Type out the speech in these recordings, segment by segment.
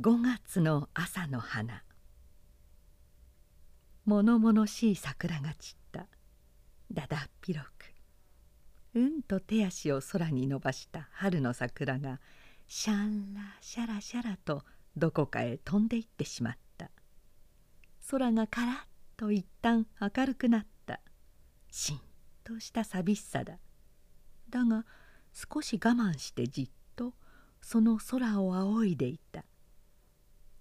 5月の朝の花。物々しい桜が散った。だだっ広く。うんと手足を空に伸ばした春の桜がシャンラシャラシャラとどこかへ飛んでいってしまった。空がカラッと一旦明るくなった。しんとした寂しさだ。だが少し我慢してじっとその空を仰いでいた。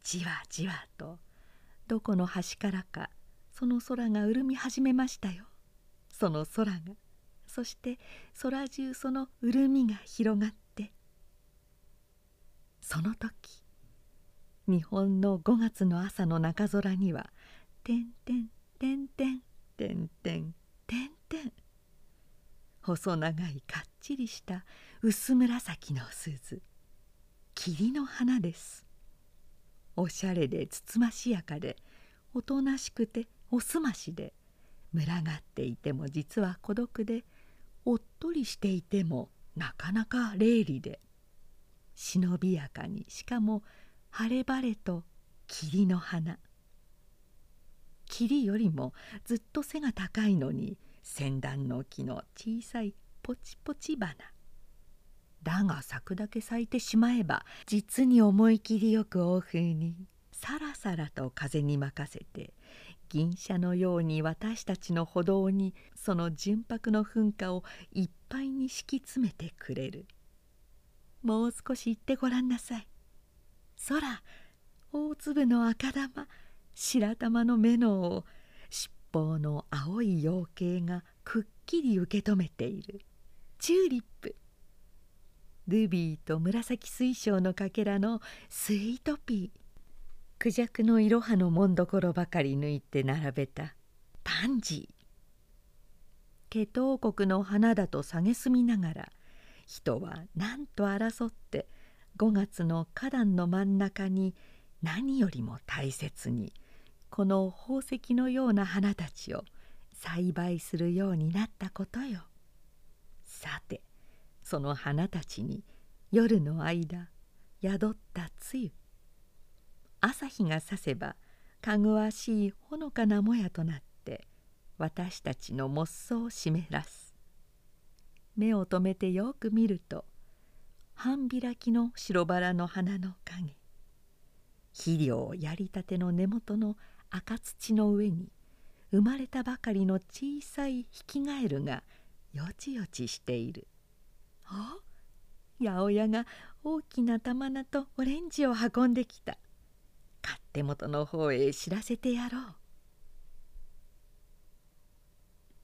じわじわと。どこの端からかその空が潤み始めましたよ。その空がそして空中その潤みが広がって。その時日本の5月の朝の中空には「てんてんてんてんてんてんてんてん」細長いかっちりした薄紫の鈴霧の花です。おしゃれでつつましやかでおとなしくておすましで群がっていても実は孤独でおっとりしていてもなかなか霊理で忍びやかにしかも晴れ晴れと霧の花霧よりもずっと背が高いのに先端の木の小さいポチポチ花。だが咲くだけ咲いてしまえば実に思い切りよく欧風にさらさらと風に任せて銀車のように私たちの歩道にその純白の噴火をいっぱいに敷き詰めてくれる。もう少し行ってごらんなさい。空大粒の赤玉白玉の目のを尻尾の青い養鶏がくっきり受け止めている。チューリップ。ルビーと紫水晶のかけらのスイートピー。クジャクのいろはのもんどころばかり抜いて並べた。パンジー。ケトウ国の花だと蔑みながら人はなんと争って5月の花壇の真ん中に何よりも大切にこの宝石のような花たちを栽培するようになったことよ。さてその花たちに夜の間宿った露。朝日がさせばかぐわしいほのかなもやとなって私たちのもっそを湿らす。目を留めてよく見ると半開きの白バラの花の影。肥料やりたての根元の赤土の上に生まれたばかりの小さいヒキガエルがよちよちしている。八百屋が大きな玉菜とオレンジを運んできた手元の方へ知らせてやろう。